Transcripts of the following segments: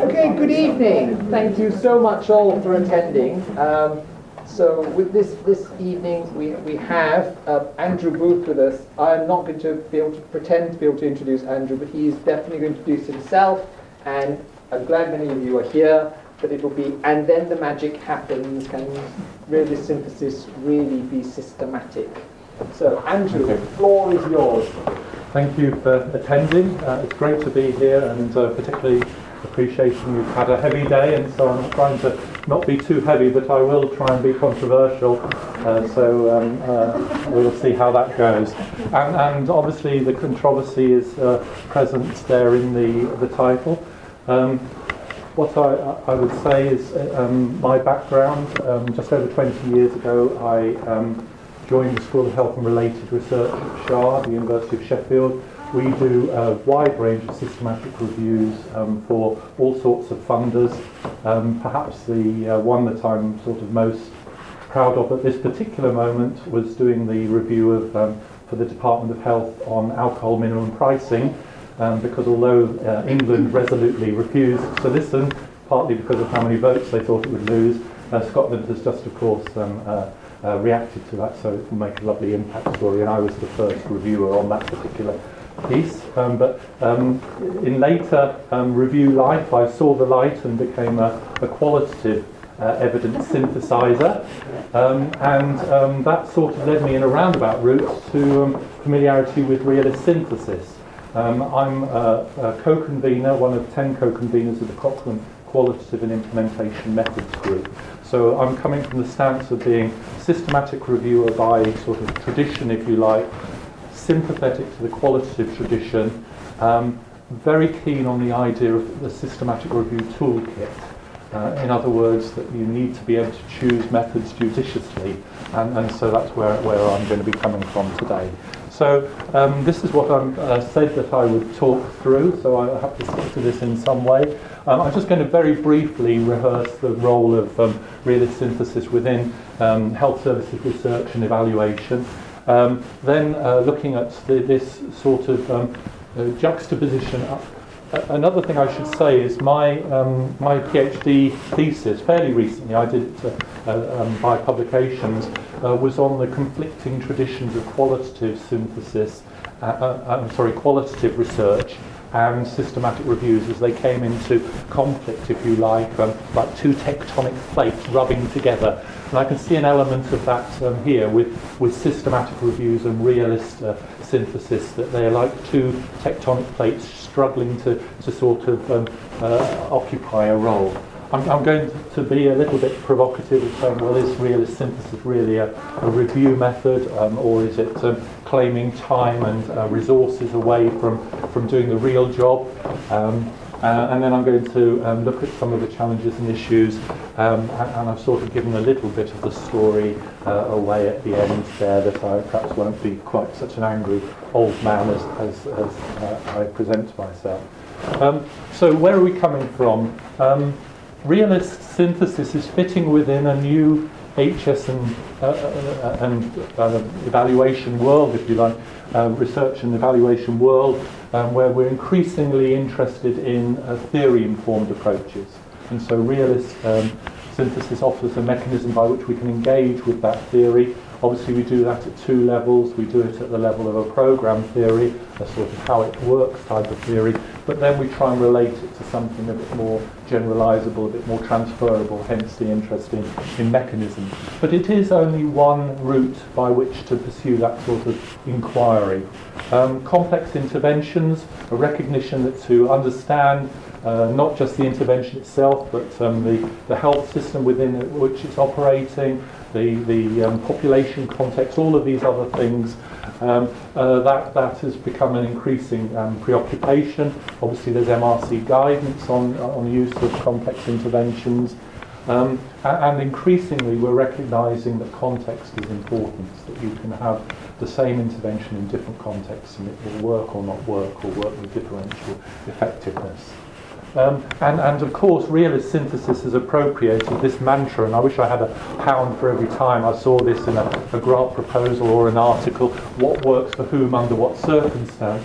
Okay, good evening. Thank you so much all for attending. Um, so with this this evening, we, we have uh, Andrew Booth with us. I'm not going to be able to pretend to be able to introduce Andrew, but he is definitely going to introduce himself. And I'm glad many of you are here. But it will be, and then the magic happens. Can realist synthesis really be systematic? So, Andrew, the floor is yours. Thank you for attending. Uh, it's great to be here and uh, particularly appreciating you've had a heavy day and so I'm trying to not be too heavy but I will try and be controversial. Uh, so um, uh, we'll see how that goes. And, and obviously the controversy is uh, present there in the, the title. Um, what I, I would say is um, my background um, just over 20 years ago I um, joined the School of Health and Related Research at ScHARR, the University of Sheffield. We do a wide range of systematic reviews um, for all sorts of funders. Um, perhaps the uh, one that I'm sort of most proud of at this particular moment was doing the review of um, for the Department of Health on alcohol minimum pricing, um, because although uh, England resolutely refused to listen, partly because of how many votes they thought it would lose, uh, Scotland has just, of course, um, uh, reacted to that, so it will make a lovely impact story. And I was the first reviewer on that particular piece. Um, but um, in later um, review life, I saw the light and became a, a qualitative uh, evidence synthesizer. Um, and um, that sort of led me in a roundabout route to um, familiarity with realist synthesis. I'm a, a co-convener, one of 10 co-conveners of the Cochrane Qualitative and Implementation Methods Group. So I'm coming from the stance of being systematic reviewer by sort of tradition, if you like, sympathetic to the qualitative tradition, um, very keen on the idea of the systematic review toolkit. Uh, in other words, that you need to be able to choose methods judiciously, and, and so that's where, where I'm going to be coming from today. So um, this is what I uh, said that I would talk through, so I have to stick to this in some way. Um, I'm just going to very briefly rehearse the role of um, realist synthesis within um, health services research and evaluation. Um, then uh, looking at the, this sort of um, uh, juxtaposition. Uh, another thing I should say is my um, my PhD thesis fairly recently I did it uh, uh, um, by publications uh, was on the conflicting traditions of qualitative synthesis. Uh, uh, I'm sorry, qualitative research and systematic reviews as they came into conflict, if you like, um, like two tectonic plates rubbing together. And I can see an element of that um, here with, with systematic reviews and realist uh, synthesis, that they are like two tectonic plates struggling to, to sort of um, uh, occupy a role. I'm, I'm going to be a little bit provocative of saying, well, is realist synthesis really a, a review method, um, or is it um, claiming time and uh, resources away from, from doing the real job? Um, uh, and then I'm going to um, look at some of the challenges and issues, um, and, and I've sort of given a little bit of the story uh, away at the end there that I perhaps won't be quite such an angry old man as, as, as uh, I present myself. Um, so where are we coming from? Realist synthesis is fitting within a new HS and, uh, uh, and uh, evaluation world, if you like, uh, research and evaluation world, um, where we're increasingly interested in uh, theory-informed approaches. And so realist um, synthesis offers a mechanism by which we can engage with that theory. Obviously, we do that at two levels. We do it at the level of a program theory, a sort of how it works type of theory, but then we try and relate it to something a bit more generalizable, a bit more transferable, hence the interest in, in mechanism. But it is only one route by which to pursue that sort of inquiry. Um, complex interventions, a recognition that to understand uh, not just the intervention itself, but um, the, the health system within which it's operating, the, the um, population context, all of these other things, um, uh, that, that has become an increasing um, preoccupation. Obviously, there's MRC guidance on, on use of complex interventions. Um, and increasingly, we're recognizing that context is important, that you can have the same intervention in different contexts and it will work or not work or work with differential effectiveness. Um, and, and of course, realist synthesis has appropriated this mantra, and I wish I had a pound for every time I saw this in a, a grant proposal or an article what works for whom under what circumstance.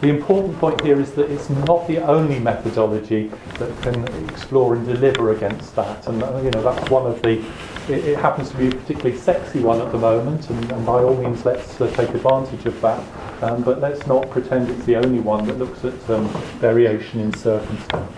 the important point here is that it's not the only methodology that can explore and deliver against that. And uh, you know that's one of the. It, it, happens to be a particularly sexy one at the moment, and, and by all means let's uh, take advantage of that. Um, but let's not pretend it's the only one that looks at um, variation in circumstance.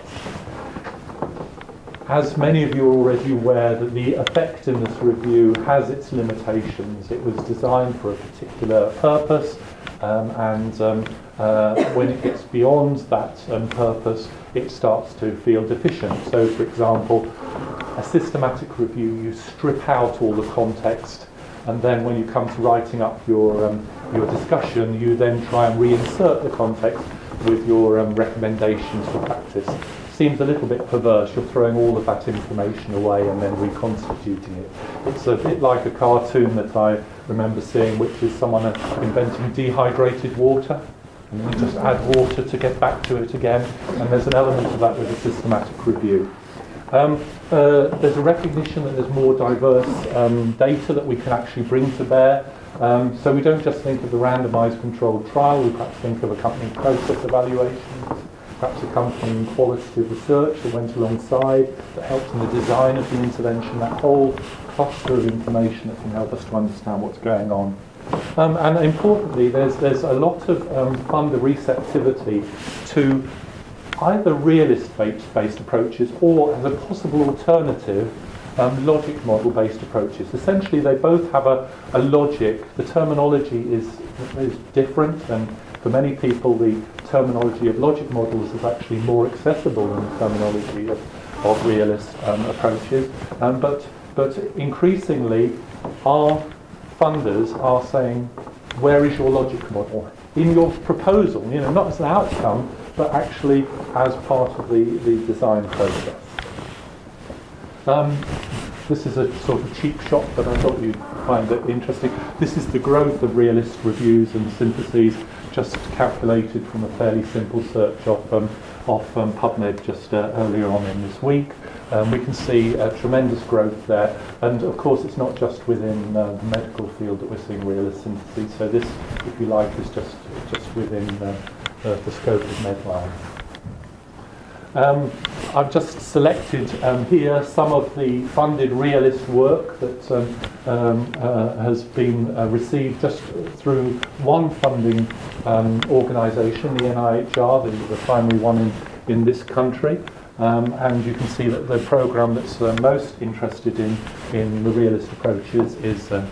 As many of you are already aware that the effectiveness review has its limitations. It was designed for a particular purpose um, and um, uh, when it gets beyond that um, purpose it starts to feel deficient. So for example, a systematic review, you strip out all the context and then when you come to writing up your, um, your discussion you then try and reinsert the context with your um, recommendations for practice seems a little bit perverse. You're throwing all of that information away and then reconstituting it. It's a bit like a cartoon that I remember seeing, which is someone inventing dehydrated water. And you just add water to get back to it again. And there's an element of that with a systematic review. Um, uh, there's a recognition that there's more diverse um, data that we can actually bring to bear. Um, so we don't just think of the randomized controlled trial, we perhaps think of accompanying process evaluations, perhaps accompanying qualitative research that went alongside, that helped in the design of the intervention, that whole cluster of information that can help us to understand what's going on. Um, and importantly, there's, there's a lot of um, funder receptivity to either realist-based based approaches or, as a possible alternative, um, logic model-based approaches. Essentially, they both have a, a logic. The terminology is, is different, and for many people, the terminology of logic models is actually more accessible than the terminology of, of realist um, approaches. Um, but, but increasingly, our funders are saying, where is your logic model? In your proposal, you know, not as an outcome, but actually as part of the, the design process. Um, this is a sort of cheap shot, but I thought you'd find it interesting. This is the growth of realist reviews and syntheses just calculated from a fairly simple search of, um, of um, PubMed just uh, earlier on in this week. Um, we can see a tremendous growth there, and of course it's not just within uh, the medical field that we're seeing realist syntheses. So this, if you like, is just just within uh, the scope of Medline. Um, I've just selected um, here some of the funded realist work that um, um uh, has been uh, received just through one funding um, organisation, the NIHR, the, the, primary one in, in this country. Um, and you can see that the programme that's uh, most interested in, in the realist approaches is uh,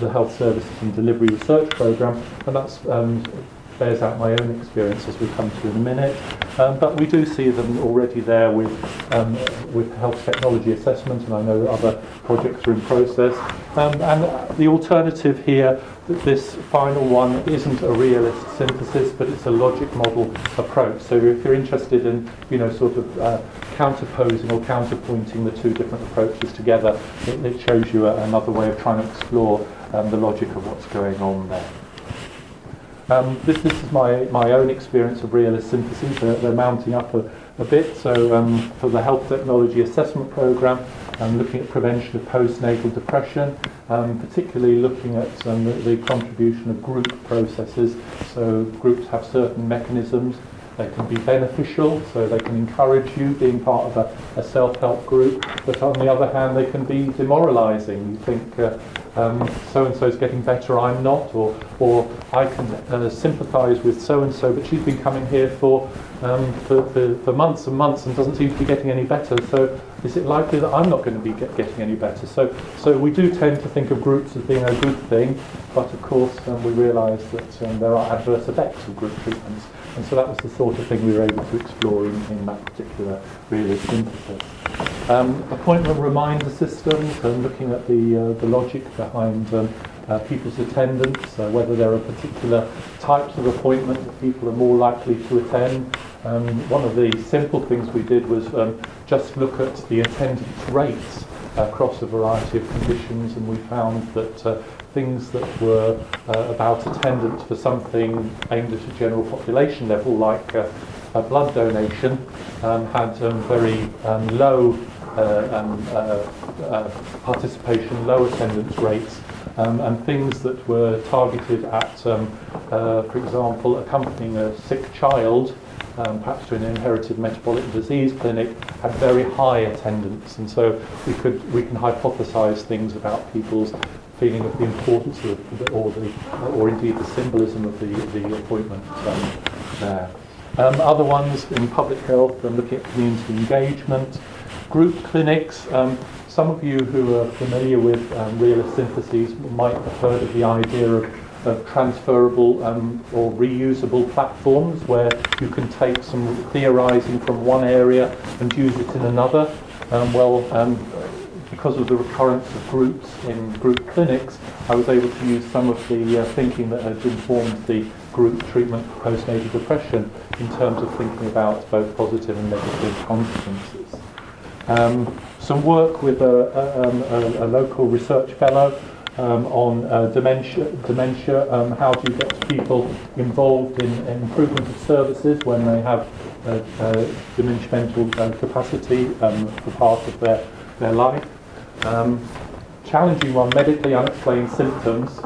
the Health Services and Delivery Research Programme, and that's bears out my own experience as we come to in a minute. Um, but we do see them already there with, um, with health technology assessment, and I know other projects are in process. Um, and the alternative here, this final one, isn't a realist synthesis, but it's a logic model approach. So if you're interested in, you know, sort of uh, counterposing or counterpointing the two different approaches together, it, it shows you a, another way of trying to explore um, the logic of what's going on there. Um, this, this is my, my own experience of realist syntheses. They're, they're mounting up a, a bit. So um, for the health technology assessment program, I'm looking at prevention of postnatal depression, um, particularly looking at um, the, the contribution of group processes. So groups have certain mechanisms. They can be beneficial, so they can encourage you being part of a, a self-help group. But on the other hand, they can be demoralising. You think, uh, um, so and so is getting better, I'm not, or, or I can uh, sympathise with so and so, but she's been coming here for, um, for, for, for, months and months and doesn't seem to be getting any better. So is it likely that I'm not going to be get, getting any better? So, so we do tend to think of groups as being a good thing, but of course um, we realise that um, there are adverse effects of group treatments. And so that was the sort of thing we were able to explore in, in that particular realist synthesis. Um, appointment reminder systems and looking at the, uh, the logic behind um, uh, people's attendance, uh, whether there are particular types of appointment that people are more likely to attend. Um, one of the simple things we did was um, just look at the attendance rates across a variety of conditions and we found that uh, things that were uh, about attendance for something aimed at a general population level, like uh, a blood donation, um, had um, very low participation, low attendance rates, um, and things that were targeted at, um, uh, for example, accompanying a sick child, um, perhaps to an inherited metabolic disease clinic, had very high attendance, and so we could we can hypothesize things about people's feeling of the importance of the, or the or indeed the symbolism of the the appointment um, there. Um, other ones in public health, I'm looking at community engagement, group clinics. Um, some of you who are familiar with um, realist syntheses might have heard of the idea of, of transferable um, or reusable platforms where you can take some theorizing from one area and use it in another. Um, well, um, because of the recurrence of groups in group clinics, I was able to use some of the uh, thinking that had informed the group treatment for postnatal depression in terms of thinking about both positive and negative consequences. Um, some work with a, a, um, a, a local research fellow um, on uh, dementia, dementia um, how do you get people involved in, in improvement of services when they have uh, uh, uh, capacity um, for part of their, their life. Um, challenging one, medically unexplained symptoms.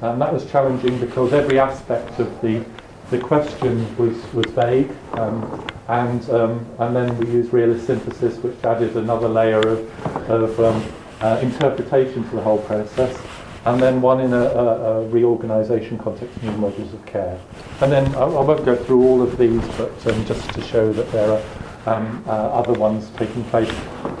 And that was challenging because every aspect of the, the question was, was vague. Um, and um, and then we used realist synthesis, which added another layer of, of um, uh, interpretation to the whole process. And then one in a, a, a reorganisation context, new models of care. And then I, I won't go through all of these, but um, just to show that there are um, uh, other ones taking place.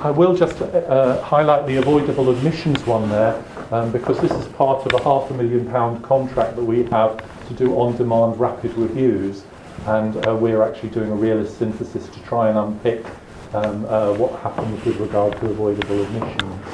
I will just uh, uh highlight the avoidable admissions one there, um, because this is part of a half a million pound contract that we have to do on-demand rapid reviews and uh, we're actually doing a realist synthesis to try and unpick um, uh, what happens with regard to avoidable admissions.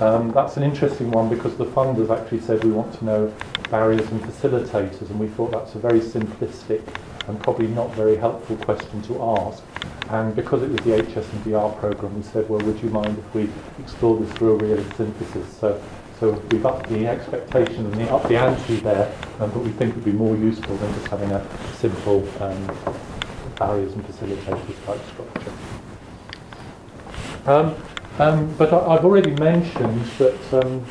Um, that's an interesting one because the funders actually said we want to know barriers and facilitators, and we thought that's a very simplistic and probably not very helpful question to ask. And because it was the HS&DR program, we said, well, would you mind if we explore this through a realist synthesis? So so we've upped the expectation and the, up the ante there, um, but we think it would be more useful than just having a simple um, barriers and facilitators type structure. Um, um, but I, have already mentioned that um,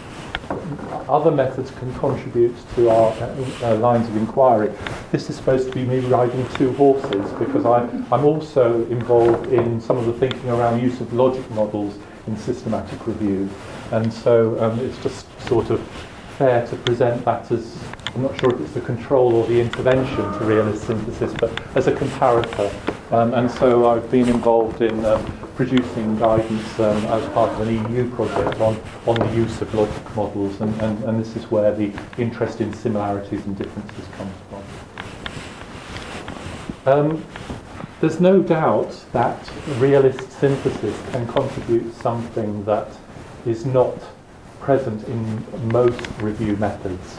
other methods can contribute to our uh, uh, lines of inquiry. This is supposed to be me riding two horses because I, I'm also involved in some of the thinking around use of logic models in systematic review. And so um, it's just sort of fair to present that as, I'm not sure if it's the control or the intervention to realist synthesis, but as a comparator. Um, and so I've been involved in um, producing guidance um, as part of an EU project on, on the use of logic models, and, and, and this is where the interest in similarities and differences comes from. Um, there's no doubt that realist synthesis can contribute something that is not present in most review methods.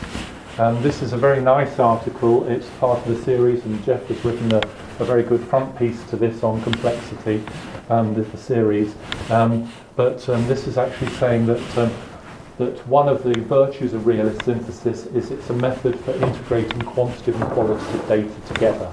Um, this is a very nice article. It's part of the series, and Jeff has written a, a very good front piece to this on complexity, um, the, the series. Um, but um, this is actually saying that um, that one of the virtues of realist synthesis is it's a method for integrating quantitative and qualitative data together.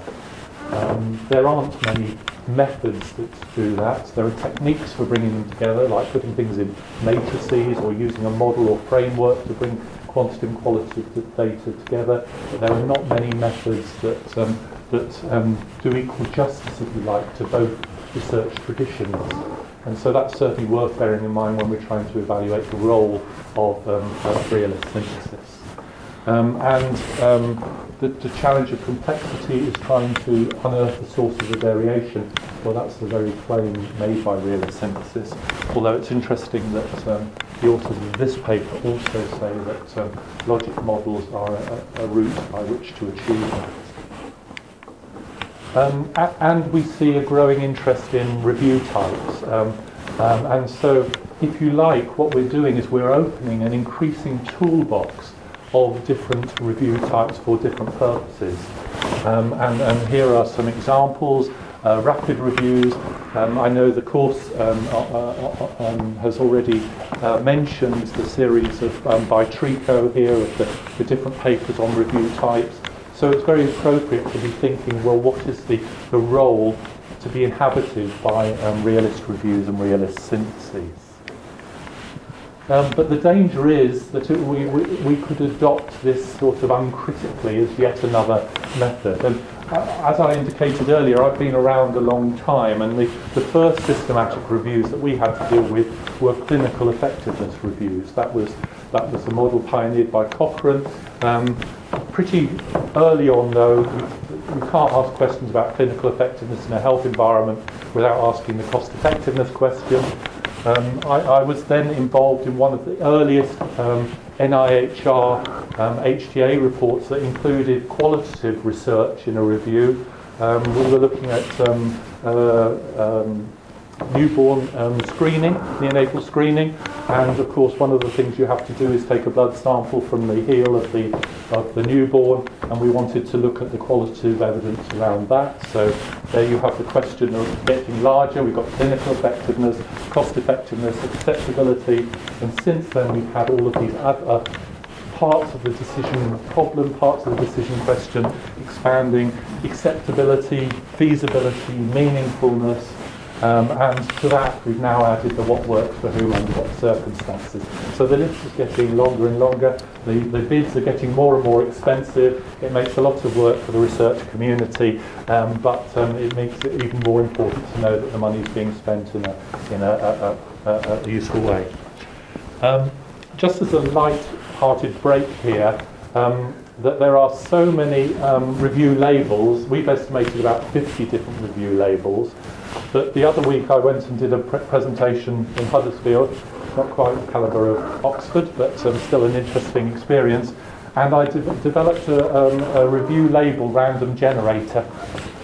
Um, there aren't many methods that do that. There are techniques for bringing them together, like putting things in matrices or using a model or framework to bring quantitative and qualitative data together. But there are not many methods that, um, that um, do equal justice, if you like, to both research traditions. And so that's certainly worth bearing in mind when we're trying to evaluate the role of um, realist synthesis. Um, and um, the, the challenge of complexity is trying to unearth the sources of variation. Well, that's the very claim made by realist synthesis. Although it's interesting that um, the authors of this paper also say that um, logic models are a, a, route by which to achieve that. Um, a- and we see a growing interest in review types. Um, um, and so, if you like, what we're doing is we're opening an increasing toolbox of different review types for different purposes. Um, and, and here are some examples. Uh, rapid reviews. Um, I know the course um, uh, uh, uh um, has already uh, mentioned the series of um, by Tricco here of the, the, different papers on review types. So it's very appropriate to be thinking, well, what is the, the role to be inhabited by um, realist reviews and realist syntheses? Um, but the danger is that it, we, we, we could adopt this sort of uncritically as yet another method. And uh, as I indicated earlier, I've been around a long time, and the, the first systematic reviews that we had to deal with were clinical effectiveness reviews. That was that was a model pioneered by Cochrane. Um, pretty early on, though, you can't ask questions about clinical effectiveness in a health environment without asking the cost effectiveness question. Um, I, I, was then involved in one of the earliest um, NIHR um, HTA reports that included qualitative research in a review. Um, we were looking at um, uh, newborn um, screening, neonatal screening, and of course one of the things you have to do is take a blood sample from the heel of the of the newborn, and we wanted to look at the qualitative evidence around that. So there you have the question of getting larger. We've got clinical effectiveness, cost effectiveness, acceptability, and since then we've had all of these other parts of the decision problem, parts of the decision question, expanding acceptability, feasibility, meaningfulness, um, and to that, we've now added the what works for whom under what circumstances. So the list is getting longer and longer. The, the bids are getting more and more expensive. It makes a lot of work for the research community, um, but um, it makes it even more important to know that the money is being spent in a, in a, a, a, a useful way. Um, just as a light-hearted break here, um, that there are so many um, review labels. We've estimated about 50 different review labels. But the other week I went and did a pre- presentation in Huddersfield, not quite the calibre of Oxford, but um, still an interesting experience. And I de- developed a, um, a review label random generator.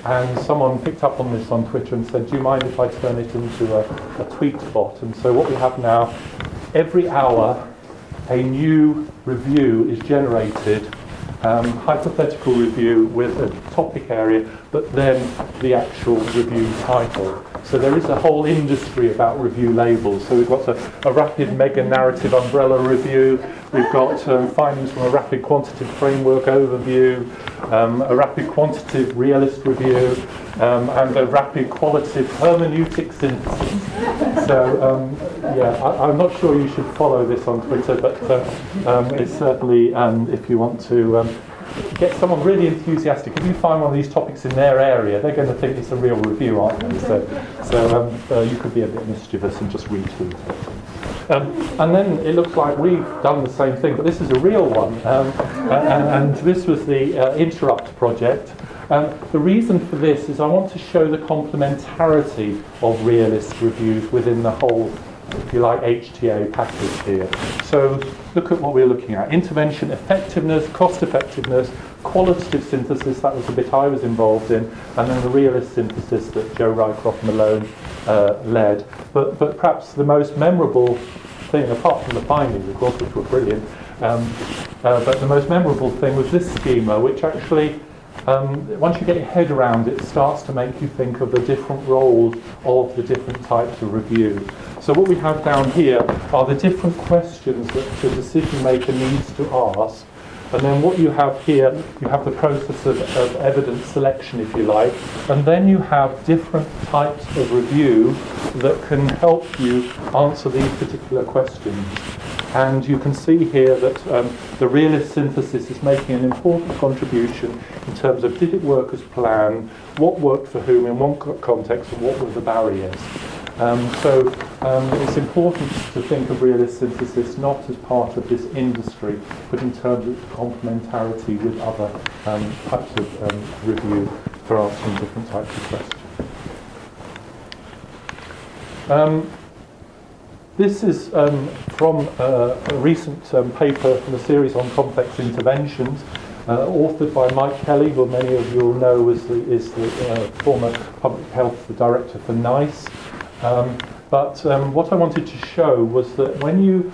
And someone picked up on this on Twitter and said, Do you mind if I turn it into a, a tweet bot? And so what we have now, every hour, a new review is generated um, hypothetical review with a topic area, but then the actual review title. So there is a whole industry about review labels. So we've got a, a rapid mega narrative umbrella review, we've got um, findings from a rapid quantitative framework overview, um, a rapid quantitative realist review, um, and a rapid qualitative hermeneutic synthesis. So um, yeah, I, am not sure you should follow this on Twitter, but uh, um, it's certainly um, if you want to um, get someone really enthusiastic. If you find one of these topics in their area, they're going to think it's a real review, aren't they? So, so uh, you could be a bit mischievous and just retweet it. Um, and then it looks like we've done the same thing, but this is a real one. Um, and, and, this was the uh, Interrupt project. Um, the reason for this is I want to show the complementarity of realist reviews within the whole if you like, HTA package here. So look at what we're looking at. Intervention effectiveness, cost effectiveness, qualitative synthesis, that was the bit I was involved in, and then the realist synthesis that Jo Rycroft-Malone uh, led. But, but perhaps the most memorable thing, apart from the findings, of course, which were brilliant, um, uh, but the most memorable thing was this schema, which actually um, once you get your head around it, starts to make you think of the different roles of the different types of review. So what we have down here are the different questions that the decision maker needs to ask. And then what you have here, you have the process of, of evidence selection, if you like, and then you have different types of review that can help you answer these particular questions. And you can see here that um, the realist synthesis is making an important contribution in terms of did it work as planned, what worked for whom in one context, and what were the barriers. Um, so um, it's important to think of realist synthesis not as part of this industry, but in terms of complementarity with other um, types of um, review for answering different types of questions. Um, this is um, from uh, a recent paper from a series on complex interventions. Uh, authored by Mike Kelly, who many of you will know is the, is the uh, former public health director for NICE. Um, but um, what I wanted to show was that when you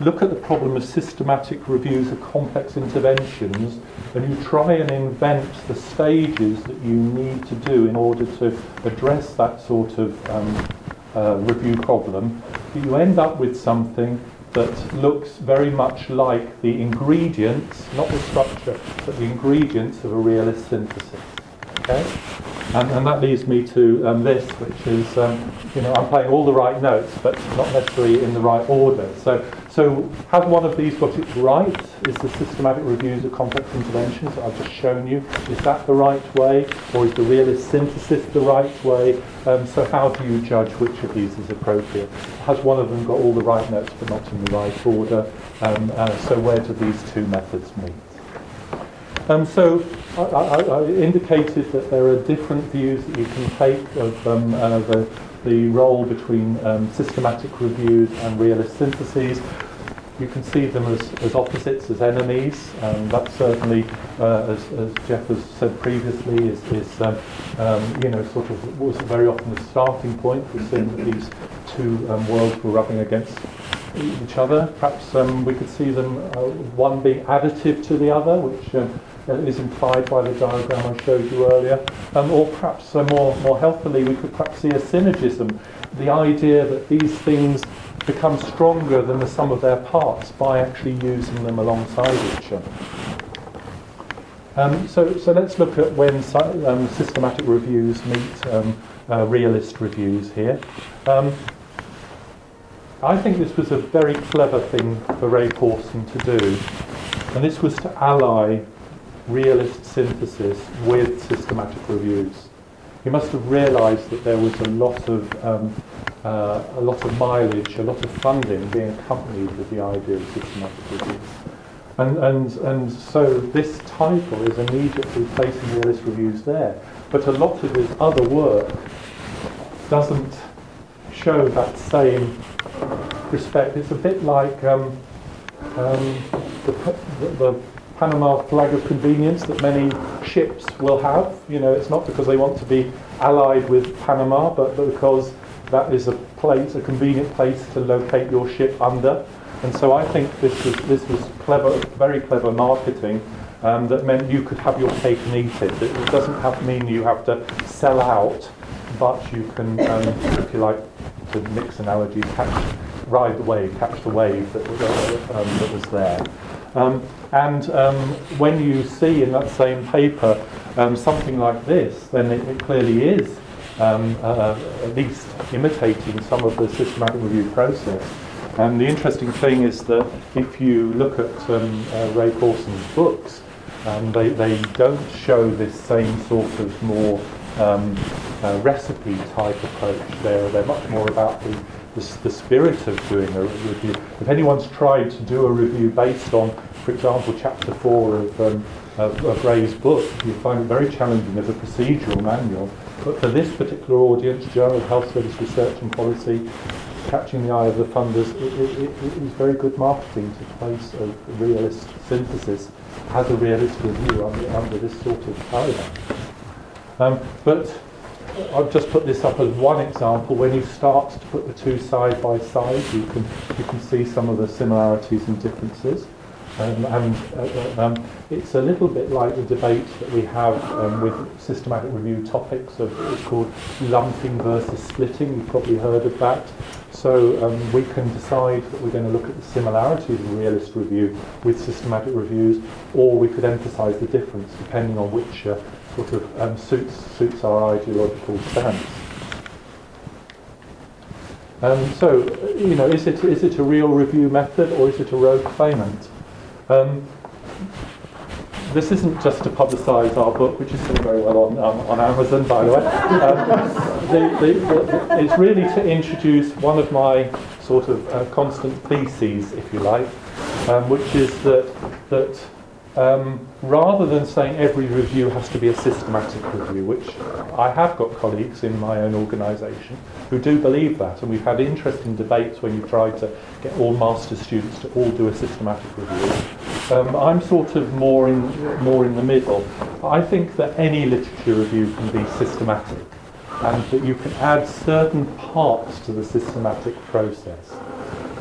look at the problem of systematic reviews of complex interventions and you try and invent the stages that you need to do in order to address that sort of um, uh, review problem, you end up with something that looks very much like the ingredients, not the structure, but the ingredients of a realist synthesis. Okay, and, and that leads me to um, this, which is, um, you know, I'm playing all the right notes, but not necessarily in the right order. So, so has one of these got it right? Is the systematic reviews of complex interventions that I've just shown you, is that the right way? Or is the realist synthesis the right way? Um, so how do you judge which of these is appropriate? Has one of them got all the right notes but not in the right order? Um, uh, so where do these two methods meet? Um, so I, I, I, indicated that there are different views that you can take of um, uh, the, the role between um, systematic reviews and realist syntheses. You can see them as, as opposites, as enemies. Um, that certainly, uh, as, as Jeff has said previously, is, is um, um, you know sort of was very often the starting point for seeing that these two um, worlds were rubbing against each other. Perhaps um, we could see them uh, one being additive to the other, which um, is implied by the diagram I showed you earlier. Um, or perhaps uh, more, more healthily, we could perhaps see a synergism, the idea that these things become stronger than the sum of their parts by actually using them alongside each other. Um, so, so let's look at when um, systematic reviews meet um, uh, realist reviews here. Um, I think this was a very clever thing for Ray Pawson to do, and this was to ally realist synthesis with systematic reviews. He must have realised that there was a lot of um, uh, a lot of mileage, a lot of funding being accompanied with the idea of systematic reviews. And, and, and so this title is immediately placing realist reviews there. But a lot of his other work doesn't show that same respect. It's a bit like um, um, the, the, the Panama flag of convenience that many ships will have. You know, it's not because they want to be allied with Panama, but because that is a place, a convenient place to locate your ship under. And so I think this was this was clever, very clever marketing um, that meant you could have your cake and eat it. It doesn't have mean you have to sell out, but you can, um, if you like, to mix analogies, catch, ride the wave, catch the wave that, um, that was there. Um, and um, when you see in that same paper um, something like this, then it, it clearly is um, uh, at least imitating some of the systematic review process. And the interesting thing is that if you look at um, uh, Ray Pawson's books, um, they, they don't show this same sort of more uh, recipe type approach. They're, they're much more about the the, the spirit of doing a review. If anyone's tried to do a review based on, for example, chapter four of, um, of, of Ray's book, you find it very challenging as a procedural manual. But for this particular audience, Journal of Health Service Research and Policy, catching the eye of the funders, it, it, it, very good marketing to place a realist synthesis as a realist review under, under this sort of paradigm. Um, but I've just put this up as one example. When you start to put the two side by side, you can you can see some of the similarities and differences. Um, and uh, um, it's a little bit like the debate that we have um, with systematic review topics of it's called lumping versus splitting. You've probably heard of that. So um, we can decide that we're going to look at the similarities of realist review with systematic reviews, or we could emphasise the difference depending on which uh, sort of um, suits suits our ideological stance. Um, so, you know, is it is it a real review method or is it a rogue claimant? Um, this isn't just to publicise our book, which is doing very well on, um, on Amazon, by the way. Um, the, the, the, it's really to introduce one of my sort of uh, constant theses, if you like, um, which is that that um, rather than saying every review has to be a systematic review, which I have got colleagues in my own organisation who do believe that, and we've had interesting debates when you've tried to get all master students to all do a systematic review. Um, I'm sort of more in more in the middle. I think that any literature review can be systematic, and that you can add certain parts to the systematic process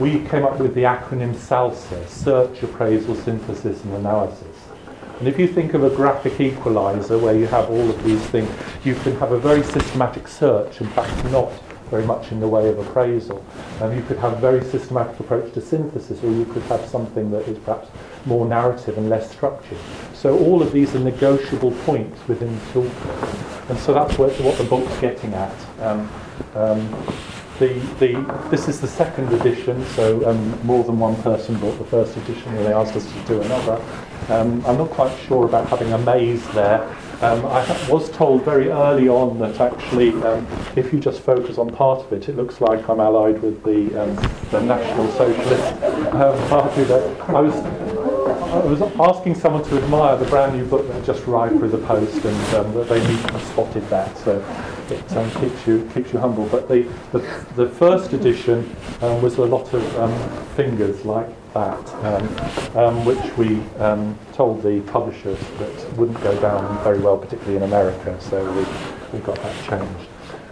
we came up with the acronym SALSA, Search, Appraisal, Synthesis and Analysis. And if you think of a graphic equalizer where you have all of these things, you can have a very systematic search, in fact not very much in the way of appraisal. Um, you could have a very systematic approach to synthesis, or you could have something that is perhaps more narrative and less structured. So all of these are negotiable points within the tool. And so that's what, what the book's getting at. Um, um, the, the, this is the second edition, so um, more than one person bought the first edition and they asked us to do another. Um, I'm not quite sure about having a maze there. Um, I was told very early on that actually, um, if you just focus on part of it, it looks like I'm allied with the, um, the National Socialist um, Party. That I was I was asking someone to admire the brand new book that just arrived through the post, and um, they immediately spotted that. So it um, keeps you keeps you humble. But the the, the first edition um, was a lot of um, fingers like that, um, um, which we told the publishers that wouldn't go down very well, particularly in America. So we we got that changed.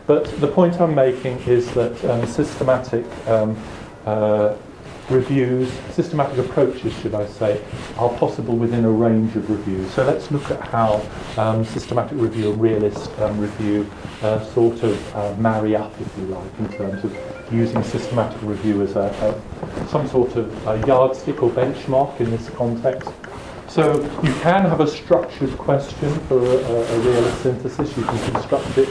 But the point I'm making is that systematic uh, reviews, systematic approaches, should I say, are possible within a range of reviews. So let's look at how um, systematic review and realist um, review uh, sort of uh, marry up, if you like, in terms of using systematic review as a, a some sort of yardstick or benchmark in this context. So you can have a structured question for a, a, realist synthesis. You can construct it.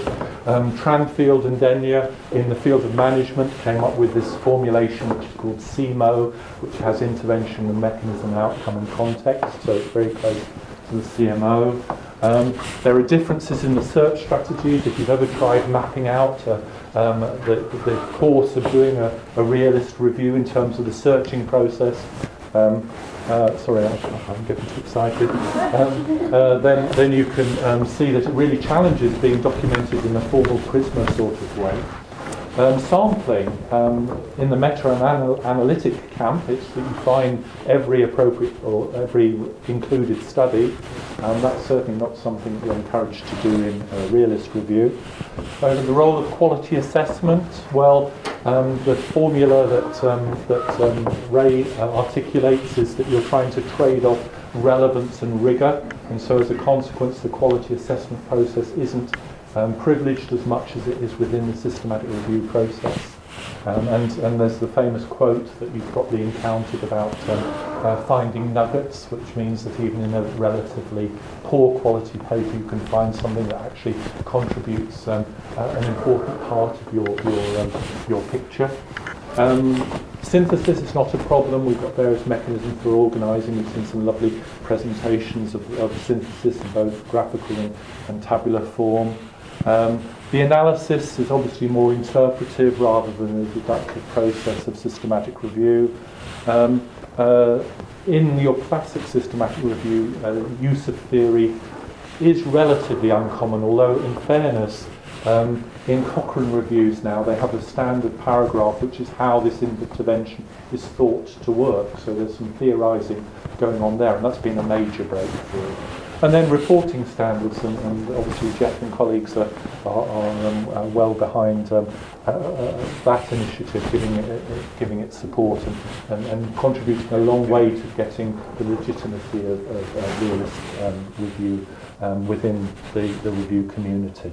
Um, Tranfield and Denyer in the field of management came up with this formulation which is called CIMO, which has intervention and mechanism, outcome and context. So it's very close to the CMO. Um, there are differences in the search strategies. If you've ever tried mapping out uh, um, the, the course of doing a, a realist review in terms of the searching process, um, uh, sorry, I'm, getting too excited. Um, uh, then, then you can um, see that it really challenges being documented in a formal Prisma sort of way. Um, sampling um, in the meta-analytic camp, it's that you find every appropriate or every included study. and that's certainly not something we're encouraged to do in a realist review. Uh, the role of quality assessment, well, um, the formula that, um, that um, Ray uh, articulates is that you're trying to trade off relevance and rigour, and so as a consequence, the quality assessment process isn't um, privileged as much as it is within the systematic review process. Um, and, and there's the famous quote that you've probably encountered about um, uh, finding nuggets, which means that even in a relatively poor quality paper, you can find something that actually contributes um, uh, an important part of your, your, um, your picture. Um, synthesis is not a problem. We've got various mechanisms for organising. We've seen some lovely presentations of, of synthesis in both graphical and, and tabular form. Um, the analysis is obviously more interpretive rather than a deductive process of systematic review. Um, uh, in your classic systematic review, uh, use of theory is relatively uncommon, although in fairness, um, in Cochrane reviews now, they have a standard paragraph which is how this intervention is thought to work. So there's some theorising going on there, and that's been a major breakthrough. And then reporting standards, and, and obviously Jeff and colleagues are, are, are um, uh, well behind um, uh, uh, that initiative, giving it, uh, giving it support and, and, and, contributing a long way to getting the legitimacy of, of uh, realist um, review um, within the, the review community.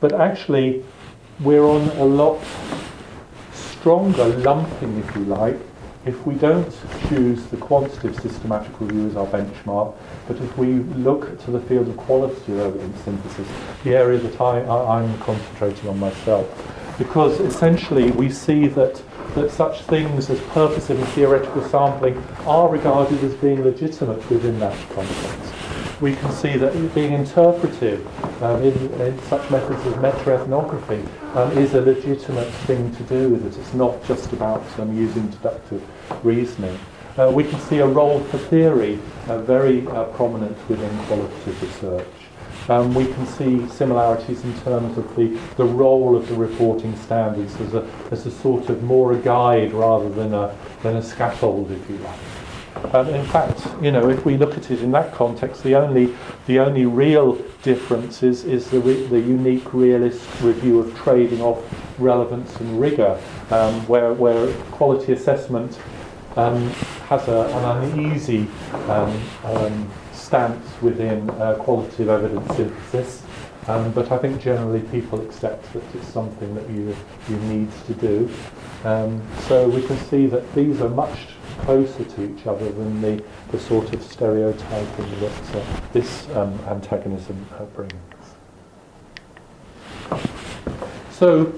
But actually, we're on a lot stronger lumping, if you like, if we don't choose the quantitative systematic review as our benchmark, but if we look to the field of qualitative evidence synthesis, the area that I, I, I'm concentrating on myself, because essentially we see that, that such things as purposive and theoretical sampling are regarded as being legitimate within that context we can see that being interpretive um, in, in, such methods as meta-ethnography um, is a legitimate thing to do with it. It's not just about um, using deductive reasoning. Uh, we can see a role for theory uh, very uh, prominent within qualitative research. Um, we can see similarities in terms of the, the role of the reporting standards as a, as a sort of more a guide rather than a, than a scaffold, if you like. And in fact, you know, if we look at it in that context, the only the only real difference is, is the, re- the unique realist review of trading off relevance and rigour, um, where, where quality assessment um, has a, an uneasy um, um stance within uh, qualitative evidence synthesis. Um, but I think generally people accept that it's something that you, you need to do. Um, so we can see that these are much closer to each other than the, the sort of stereotyping that uh, this um, antagonism uh, brings. So,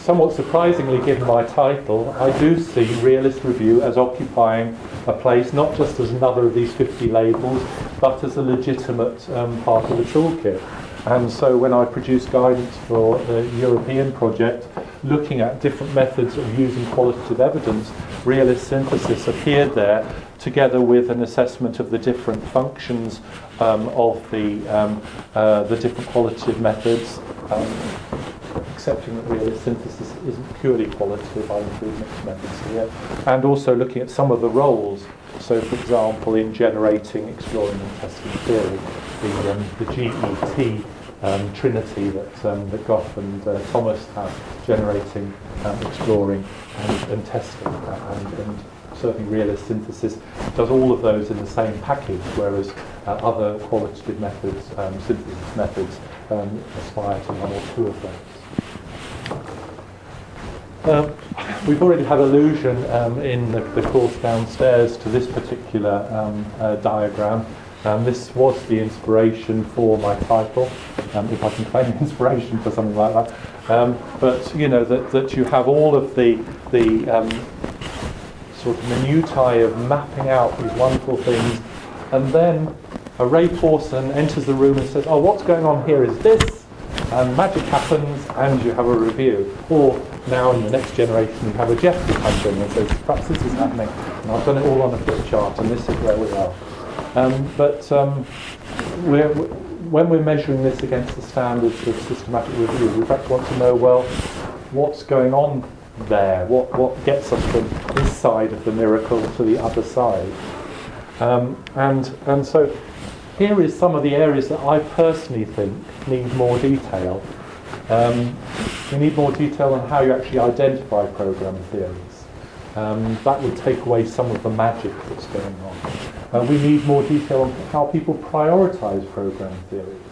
somewhat surprisingly given my title, I do see realist review as occupying a place not just as another of these 50 labels, but as a legitimate um, part of the toolkit. And so when I produced guidance for the European project, looking at different methods of using qualitative evidence, realist synthesis appeared there together with an assessment of the different functions um, of the, um, uh, the different qualitative methods, um, accepting that realist synthesis isn't purely qualitative, I include mixed methods here, and also looking at some of the roles. So, for example, in generating, exploring, and testing theory, the, um, the GET um, trinity that, um, that Gough and uh, Thomas have generating, um, exploring, and, and testing. Uh, and, and, certainly realist synthesis does all of those in the same package, whereas uh, other qualitative methods, um, synthesis methods, um, aspire to one or two of those. Um, we've already had allusion um, in the, the, course downstairs to this particular um, uh, diagram. Um, this was the inspiration for my title, um, if I can claim inspiration for something like that. Um, but you know that, that you have all of the the sort of minutiae of mapping out these wonderful things, and then a Ray Pawson enters the room and says, "Oh, what's going on here is this," and magic happens, and you have a review. Or now in the next generation, you have a Jeff who comes in and says, "Perhaps this is happening," and I've done it all on a flip chart, and this is where we are. Um, but um, we're, when we're measuring this against the standards of systematic review, we perhaps want to know, well, what's going on there? What, what gets us from this side of the miracle to the other side? Um, and, and so here is some of the areas that I personally think need more detail. Um, we need more detail on how you actually identify program theories. Um, that would take away some of the magic that's going on. Uh, we need more detail on how people prioritize program theories.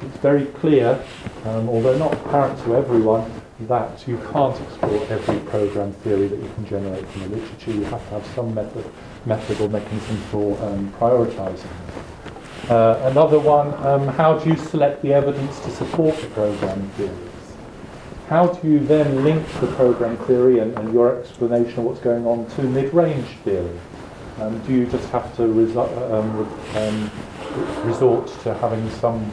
It's very clear, um, although not apparent to everyone, that you can't explore every program theory that you can generate from the literature. You have to have some method, method or mechanism for um, prioritizing. Uh, another one, um, how do you select the evidence to support the program theories? How do you then link the program theory and, and your explanation of what's going on to mid-range theory? Um, do you just have to resu- um, um, resort to having some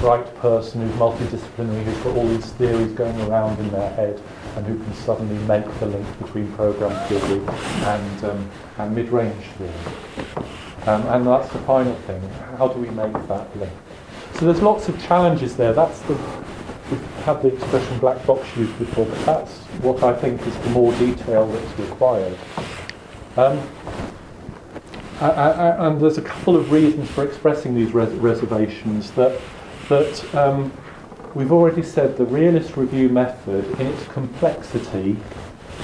bright person who's multidisciplinary, who's got all these theories going around in their head, and who can suddenly make the link between program theory and, um, and mid-range theory? Um, and that's the final thing. How do we make that link? So there's lots of challenges there. That's the we've had the expression black box used before, but that's what I think is the more detail that's required. Um, I, I, and there's a couple of reasons for expressing these res- reservations that that um, we've already said the realist review method in its complexity,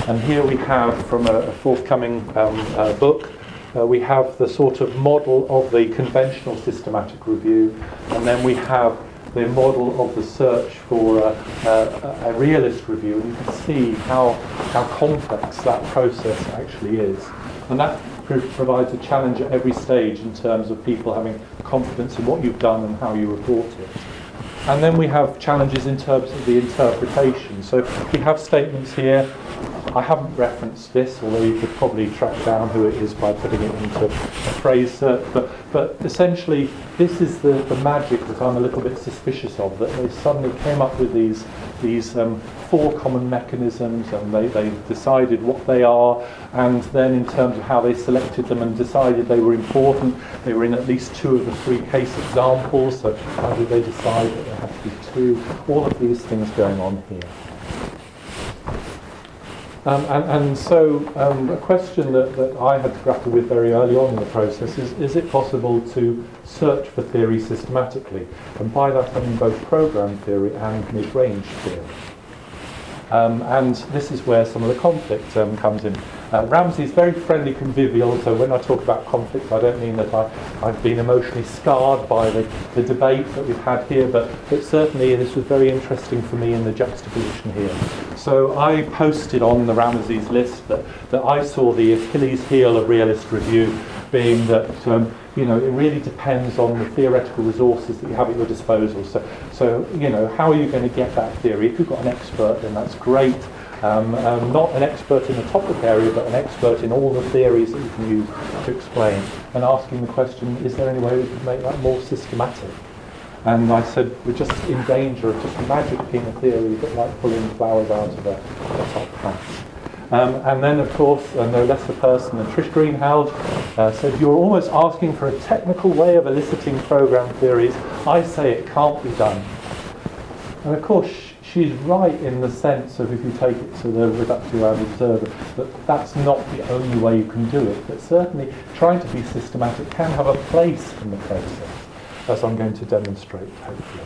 and here we have from a, a forthcoming um, uh, book. Uh, we have the sort of model of the conventional systematic review, and then we have the model of the search for a, a, a realist review, and you can see how, how complex that process actually is. And that provides a challenge at every stage in terms of people having confidence in what you've done and how you report it. And then we have challenges in terms of the interpretation. So we have statements here. I haven't referenced this, although you could probably track down who it is by putting it into a phrase search. But, but essentially, this is the, the magic that I'm a little bit suspicious of, that they suddenly came up with these, these um, four common mechanisms and they, they decided what they are and then in terms of how they selected them and decided they were important they were in at least two of the three case examples so how did they decide that there had to be two all of these things going on here um, and, and, so um, a question that, that I had to grapple with very early on in the process is, is it possible to search for theory systematically? And by that I mean both program theory and mid-range theory. Um, and this is where some of the conflict um, comes in. RAMESES is very friendly, convivial, so when I talk about conflict, I don't mean that I, I've been emotionally scarred by the, the debate that we've had here, but, but certainly this was very interesting for me in the juxtaposition here. So I posted on the RAMESES list that, that I saw the Achilles heel of realist review being that um, you know it really depends on the theoretical resources that you have at your disposal. So, so you know how are you going to get that theory? If you've got an expert, then that's great. Um, um, not an expert in the topic area, but an expert in all the theories that you can use to explain, and asking the question, is there any way we could make that more systematic? And I said, we're just in danger of just magic being a theory, but like pulling flowers out of a, a top plants. Um, and then, of course, uh, no less a person than Trish Greenhalgh uh, said, You're almost asking for a technical way of eliciting program theories. I say it can't be done. And of course, she's right in the sense of if you take it to the reductio ad absurdum, that that's not the only way you can do it. But certainly, trying to be systematic can have a place in the process, as I'm going to demonstrate, hopefully.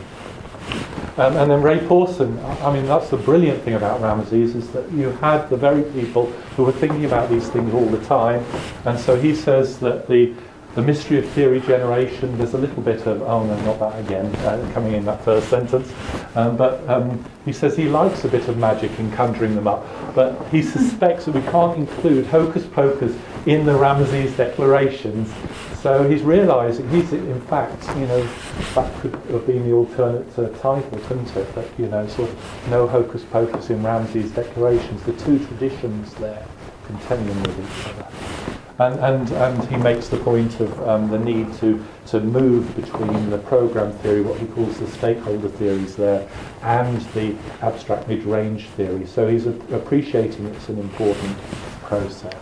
Um, and then Ray Pawson, I mean, that's the brilliant thing about RAMESES is that you had the very people who were thinking about these things all the time. And so he says that the the mystery of theory generation, there's a little bit of, oh no, not that again, uh, coming in that first sentence. Um, but um, he says he likes a bit of magic in conjuring them up, but he suspects that we can't include hocus pocus in the RAMESES declarations. So he's realising, he's in fact, you know, that could have been the alternate uh, title, couldn't it? That, you know, sort of no hocus pocus in RAMESES declarations, the two traditions there contending with each other. And, and, and he makes the point of um, the need to, to move between the program theory, what he calls the stakeholder theories there, and the abstract mid-range theory. So he's a, appreciating it's an important process.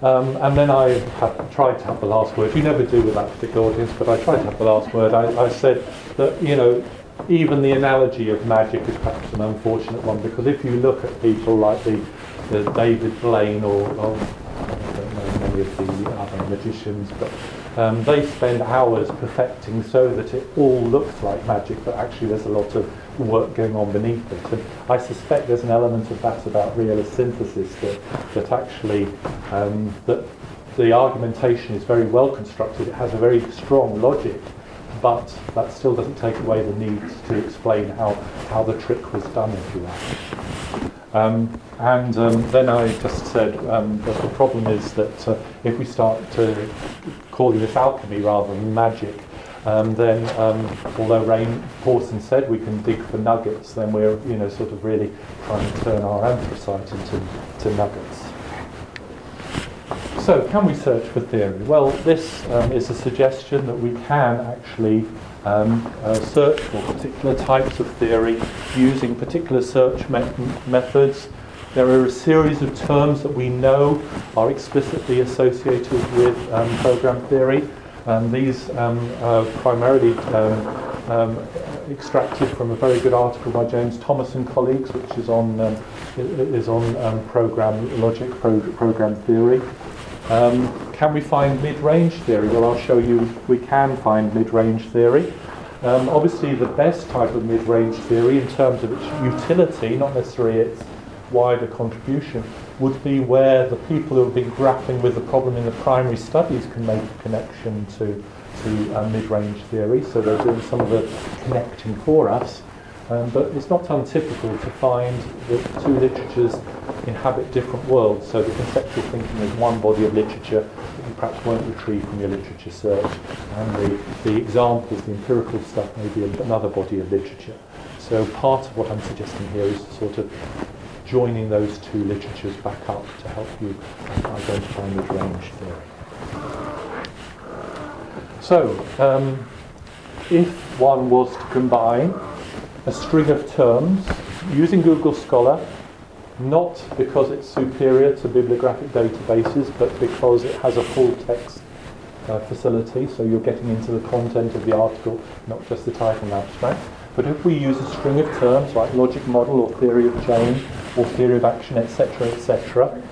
Um, and then I have tried to have the last word. You never do with that particular audience, but I tried to have the last word. I, I said that, you know, even the analogy of magic is perhaps an unfortunate one because if you look at people like the the David Blaine or, or I don't know many of the other magicians, but um, they spend hours perfecting so that it all looks like magic, but actually there's a lot of work going on beneath it. And I suspect there's an element of that about realist synthesis that, that actually um, that the argumentation is very well constructed. It has a very strong logic, but that still doesn't take away the need to explain how, how the trick was done, if you like. Um, and um, then I just said um, that the problem is that uh, if we start to call this alchemy rather than magic, um, then um, although Ray Pawson said we can dig for nuggets, then we're you know sort of really trying to turn our anthracite into to nuggets. So, can we search for theory? Well, this um, is a suggestion that we can actually um, uh, search for particular types of theory using particular search me- methods. There are a series of terms that we know are explicitly associated with um, program theory. And these um, are primarily um, um, extracted from a very good article by James Thomas and colleagues, which is on um, is on program logic, pro- program theory. Um, can we find mid-range theory? Well, I'll show you we can find mid-range theory. Um, obviously, the best type of mid-range theory in terms of its utility, not necessarily its wider contribution, would be where the people who have been grappling with the problem in the primary studies can make a connection to, to uh, mid-range theory. So they're doing some of the connecting for us. Um, but it's not untypical to find that two literatures inhabit different worlds. So the conceptual thinking is one body of literature that you perhaps won't retrieve from your literature search, and the, the examples, the empirical stuff, may be another body of literature. So part of what I'm suggesting here is sort of joining those two literatures back up to help you identify mid-range theory. So, um, if one was to combine a string of terms using Google Scholar, not because it's superior to bibliographic databases, but because it has a full text uh, facility, so you're getting into the content of the article, not just the title and abstract. But if we use a string of terms like logic model or theory of change or theory of action, etc., etc.,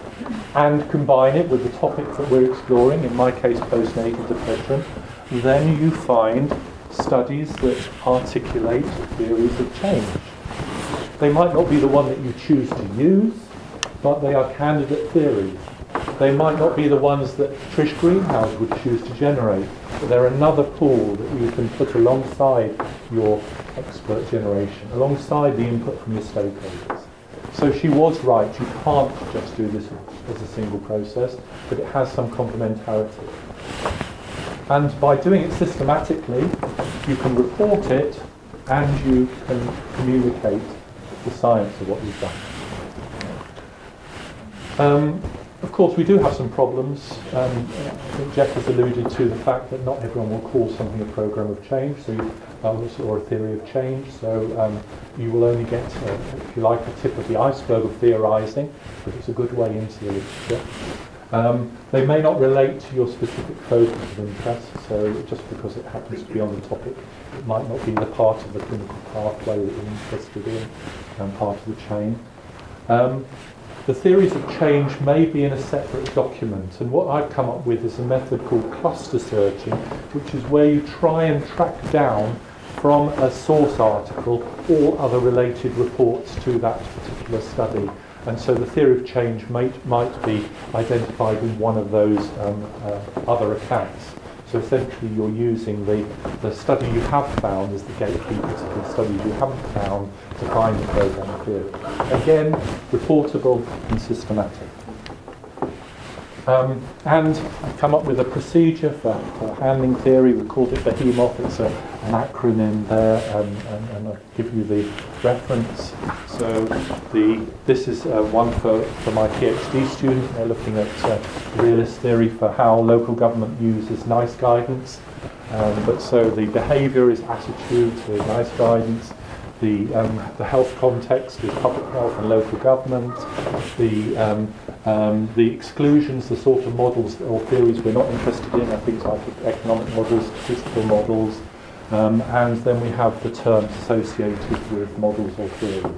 and combine it with the topic that we're exploring, in my case, postnatal depression, then you find studies that articulate theories of change. They might not be the one that you choose to use, but they are candidate theories. They might not be the ones that Trish Greenhalgh would choose to generate, but they're another pool that you can put alongside your expert generation, alongside the input from your stakeholders. So she was right, you can't just do this as a single process, but it has some complementarity. And by doing it systematically, you can report it and you can communicate the science of what you've done. Um, of course, we do have some problems. Um, I think Jeff has alluded to the fact that not everyone will call something a program of change, so you, uh, or a theory of change. So um, you will only get, uh, if you like, a tip of the iceberg of theorising, but it's a good way into the literature. Um, they may not relate to your specific focus of interest, so just because it happens to be on the topic, it might not be the part of the clinical pathway that you're interested in, and part of the chain. Um, the theories of change may be in a separate document, and what I've come up with is a method called cluster searching, which is where you try and track down from a source article all other related reports to that particular study. And so the theory of change might, might be identified in one of those um, uh, other accounts. So essentially you're using the, the study you have found as the gatekeeper to the studies you haven't found to find the program theory. Again, reportable and systematic. Um, and I've come up with a procedure for, for handling theory. We called it BeHEMoTh. It's a, an acronym there, um, and, and, I'll give you the reference. So the this is uh, one for, for my PhD student. They're looking at uh, realist theory for how local government uses NICE guidance. Um, but so the behaviour is attitude to NICE guidance. The, um, the health context is public health and local government. The, um, um, the exclusions, the sort of models or theories we're not interested in are things like economic models, statistical models, um, and then we have the terms associated with models or theories.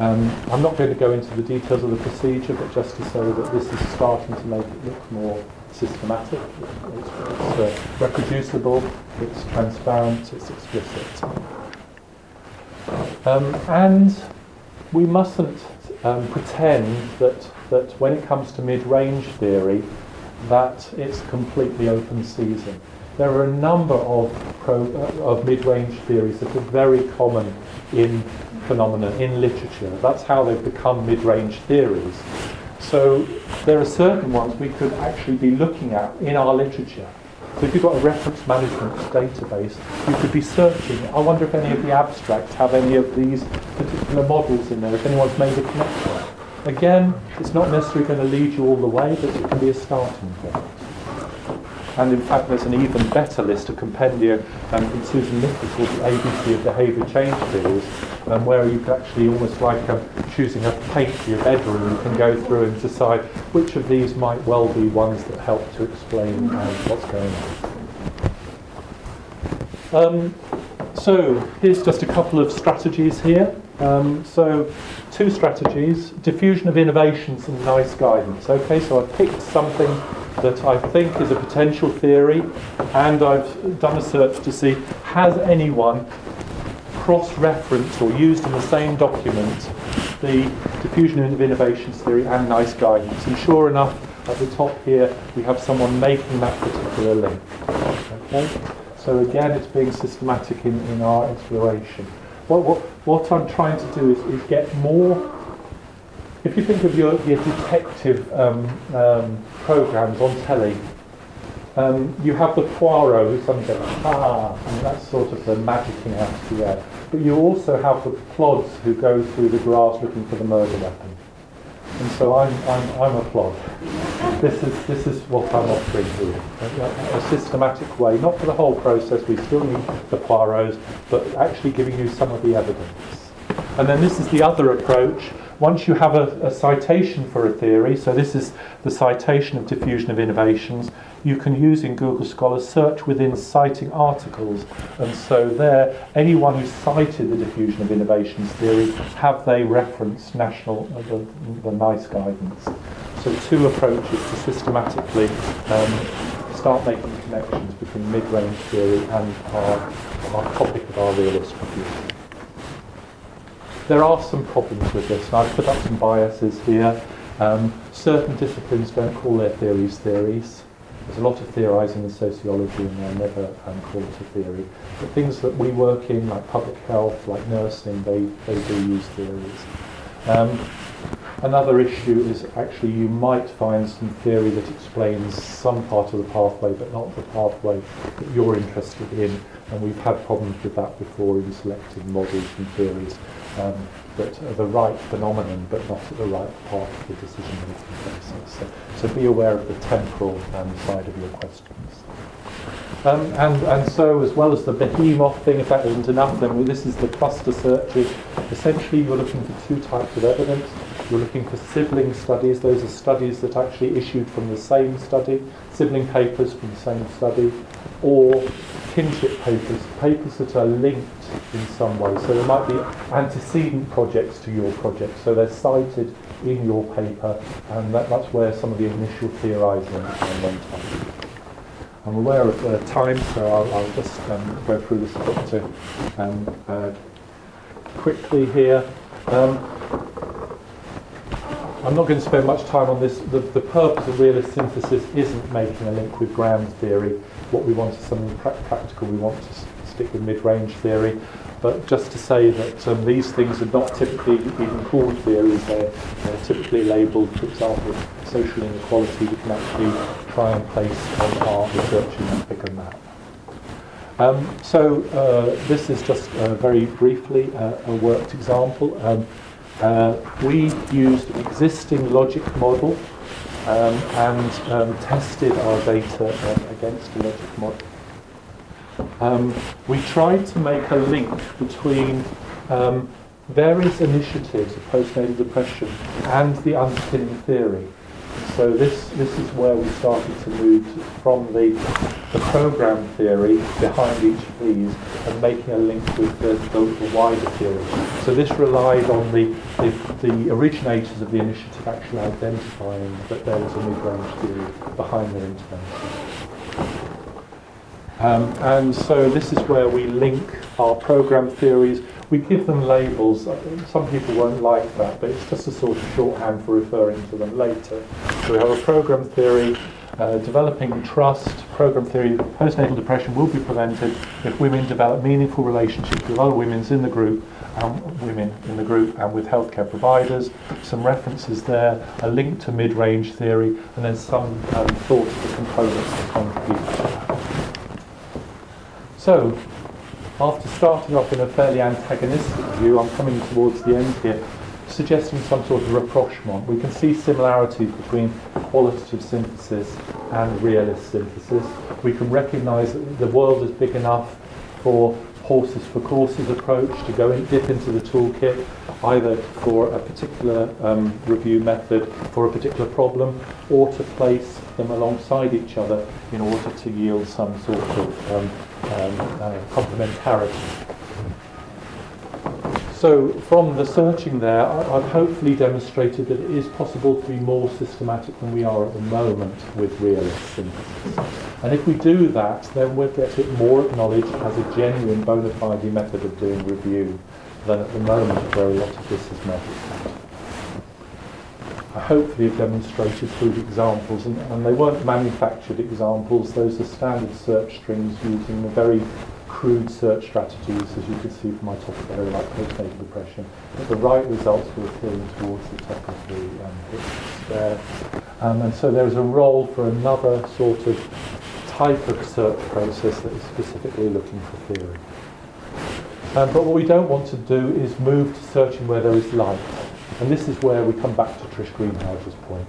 Um, I'm not going to go into the details of the procedure, but just to say that this is starting to make it look more systematic, it's, it's uh, reproducible, it's transparent, it's explicit. Um, and we mustn't um, pretend that, that when it comes to mid-range theory, that it's completely open season. There are a number of, pro, uh, of mid-range theories that are very common in phenomena, in literature. That's how they've become mid-range theories. So there are certain ones we could actually be looking at in our literature. So if you've got a reference management database, you could be searching. I wonder if any of the abstracts have any of these particular models in there, if anyone's made a connection. Again, it's not necessarily going to lead you all the way, but it can be a starting point. And in fact, there's an even better list, of compendia um, from Susan Nichols called the ABC of Behaviour Change Theories, um, where you can actually almost like um, choosing a paint for your bedroom, you can go through and decide which of these might well be ones that help to explain um, what's going on. Um, so here's just a couple of strategies here. Um, so two strategies, diffusion of innovations and NICE guidance. Okay, so I've picked something that I think is a potential theory and I've done a search to see has anyone cross-referenced or used in the same document the diffusion of innovations theory and NICE guidance. And sure enough, at the top here, we have someone making that particular link. Okay? So again, it's being systematic in, in our exploration. What, what, what I'm trying to do is, is get more if you think of your, your detective um, um, programs on telly, um, you have the Poirot who suddenly goes, ah, and that's sort of the magic out of the air. But you also have the plods who go through the grass looking for the murder weapon. And so I'm, I'm, I'm a plod. This is, this is what I'm offering here. A, a systematic way, not for the whole process, we still need the Poirots, but actually giving you some of the evidence. And then this is the other approach, once you have a, a, citation for a theory, so this is the citation of diffusion of innovations, you can use in Google Scholar search within citing articles. And so there, anyone who cited the diffusion of innovations theory, have they referenced national, uh, the, the NICE guidance. So two approaches to systematically um, start making connections between mid-range theory and our, our topic of our realist review. There are some problems with this, and I've put up some biases here. Um, certain disciplines don't call their theories theories. There's a lot of theorising in sociology and they'll never um, call it a theory. But things that we work in, like public health, like nursing, they, they do use theories. Um, another issue is actually you might find some theory that explains some part of the pathway but not the pathway that you're interested in and we've had problems with that before in selecting models and theories um, the right phenomenon but not at the right part of the decision making process. So, so be aware of the temporal um, side of your questions. Um, and, and so, as well as the BeHEMoTh thing, if that isn't enough, then this is the cluster searches. Essentially, you're looking for two types of evidence. You're looking for sibling studies. Those are studies that actually issued from the same study, sibling papers from the same study, or kinship papers, papers that are linked in some way. So there might be antecedent projects to your project. So they're cited in your paper, and that, that's where some of the initial theorising went on. I'm aware of uh, time, so I'll, I'll just um, go through this to, um, uh, quickly here. Um, I'm not going to spend much time on this. The, the purpose of realist synthesis isn't making a link with grand theory. What we want is something pra- practical. We want to s- stick with mid-range theory. But just to say that um, these things are not typically even called theories. They're, they're typically labelled, for example, social inequality. We can actually try and place on our research in figure map. Um, so uh, this is just uh, very briefly uh, a worked example. Um, uh, we used existing logic model um, and um, tested our data uh, against the logic model. Um, we tried to make a link between um, various initiatives of postnatal depression and the underpinning theory. So this, this is where we started to move from the, the program theory behind each of these and making a link with the, the, the wider theory. So this relied on the, the, the originators of the initiative actually identifying that there was a mid-range theory behind their intervention. Um, and so this is where we link our program theories. We give them labels. Some people won't like that, but it's just a sort of shorthand for referring to them later. So we have a program theory, uh, developing trust, program theory, postnatal depression will be prevented if women develop meaningful relationships with other women in the group, um, women in the group, and with healthcare providers. Some references there, a link to mid-range theory, and then some um, thought of the components that contribute to that. So, after starting off in a fairly antagonistic view, I'm coming towards the end here, suggesting some sort of rapprochement. We can see similarities between qualitative synthesis and realist synthesis. We can recognise that the world is big enough for horses for courses approach to go and dip into the toolkit, either for a particular um, review method for a particular problem, or to place them alongside each other in order to yield some sort of um, um, uh, complementarity. So from the searching there, I've hopefully demonstrated that it is possible to be more systematic than we are at the moment with realist synthesis. And if we do that, then we'll get it more acknowledged as a genuine bona fide method of doing review than at the moment where a lot of this is measured. I hopefully have demonstrated through examples, and, and they weren't manufactured examples, those are standard search strings using the very crude search strategies, as you can see from my topic area, like postnatal depression. But the right results were appearing towards the top of the um, there. Um, and so there is a role for another sort of type of search process that is specifically looking for theory. Um, but what we don't want to do is move to searching where there is light. And this is where we come back to Trish Greenhalgh's point.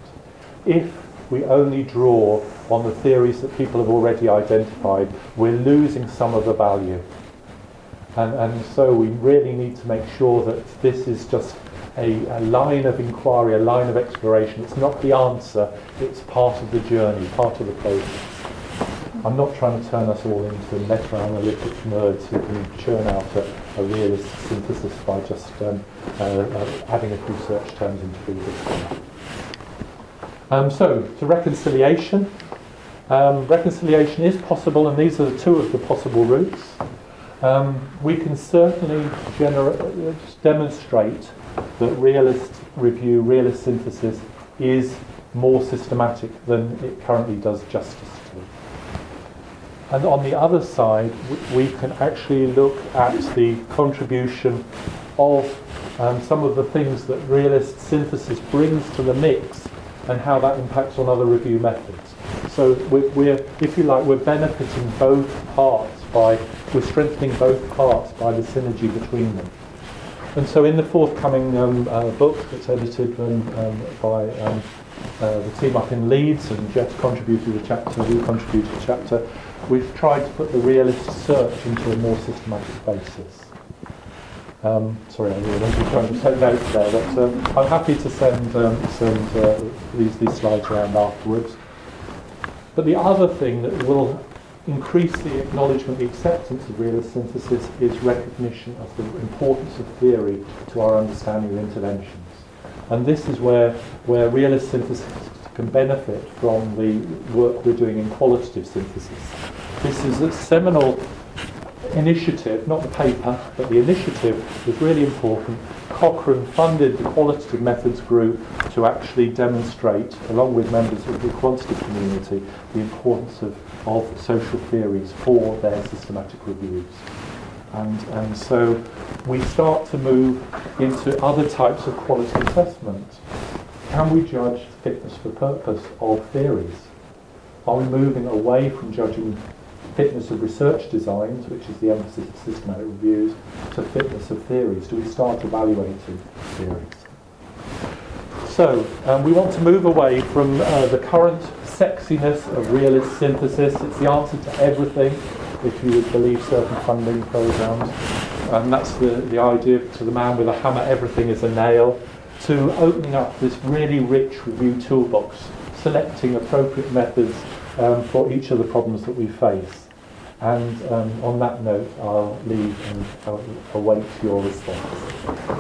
If we only draw on the theories that people have already identified, we're losing some of the value. And, and so we really need to make sure that this is just a, a line of inquiry, a line of exploration. It's not the answer, it's part of the journey, part of the process. I'm not trying to turn us all into meta-analytic nerds who can churn out a, a realist synthesis by just um, uh, uh, adding a few search terms into Google. Um, so, to reconciliation. Um, reconciliation is possible, and these are the two of the possible routes. Um, we can certainly gener- demonstrate that realist review, realist synthesis is more systematic than it currently does justice. And on the other side, we can actually look at the contribution of um, some of the things that realist synthesis brings to the mix and how that impacts on other review methods. So we're, we're, if you like, we're benefiting both parts by, we're strengthening both parts by the synergy between them. And so in the forthcoming um, uh, book that's edited um, by um, uh, the team up in Leeds, and Jeff contributed a chapter, we contributed a chapter, we've tried to put the realist search into a more systematic basis. Um, sorry, I really wasn't trying to take notes there, but um, I'm happy to send, um, send uh, these, these slides around afterwards. But the other thing that will increase the acknowledgement, the acceptance of realist synthesis is recognition of the importance of theory to our understanding of interventions. And this is where, where realist synthesis can benefit from the work we're doing in qualitative synthesis. This is a seminal initiative, not the paper, but the initiative was really important. Cochrane funded the qualitative methods group to actually demonstrate, along with members of the quantitative community, the importance of, of social theories for their systematic reviews. And, and so we start to move into other types of quality assessment. Can we judge fitness for purpose of theories? Are we moving away from judging fitness of research designs, which is the emphasis of systematic reviews, to fitness of theories? Do we start evaluating theories? So, um, we want to move away from uh, the current sexiness of realist synthesis. It's the answer to everything, if you would believe certain funding programs. And that's the, the idea to the man with a hammer, everything is a nail, to opening up this really rich review toolbox, selecting appropriate methods um, for each of the problems that we face. And um, on that note, I'll leave and I'll await your response.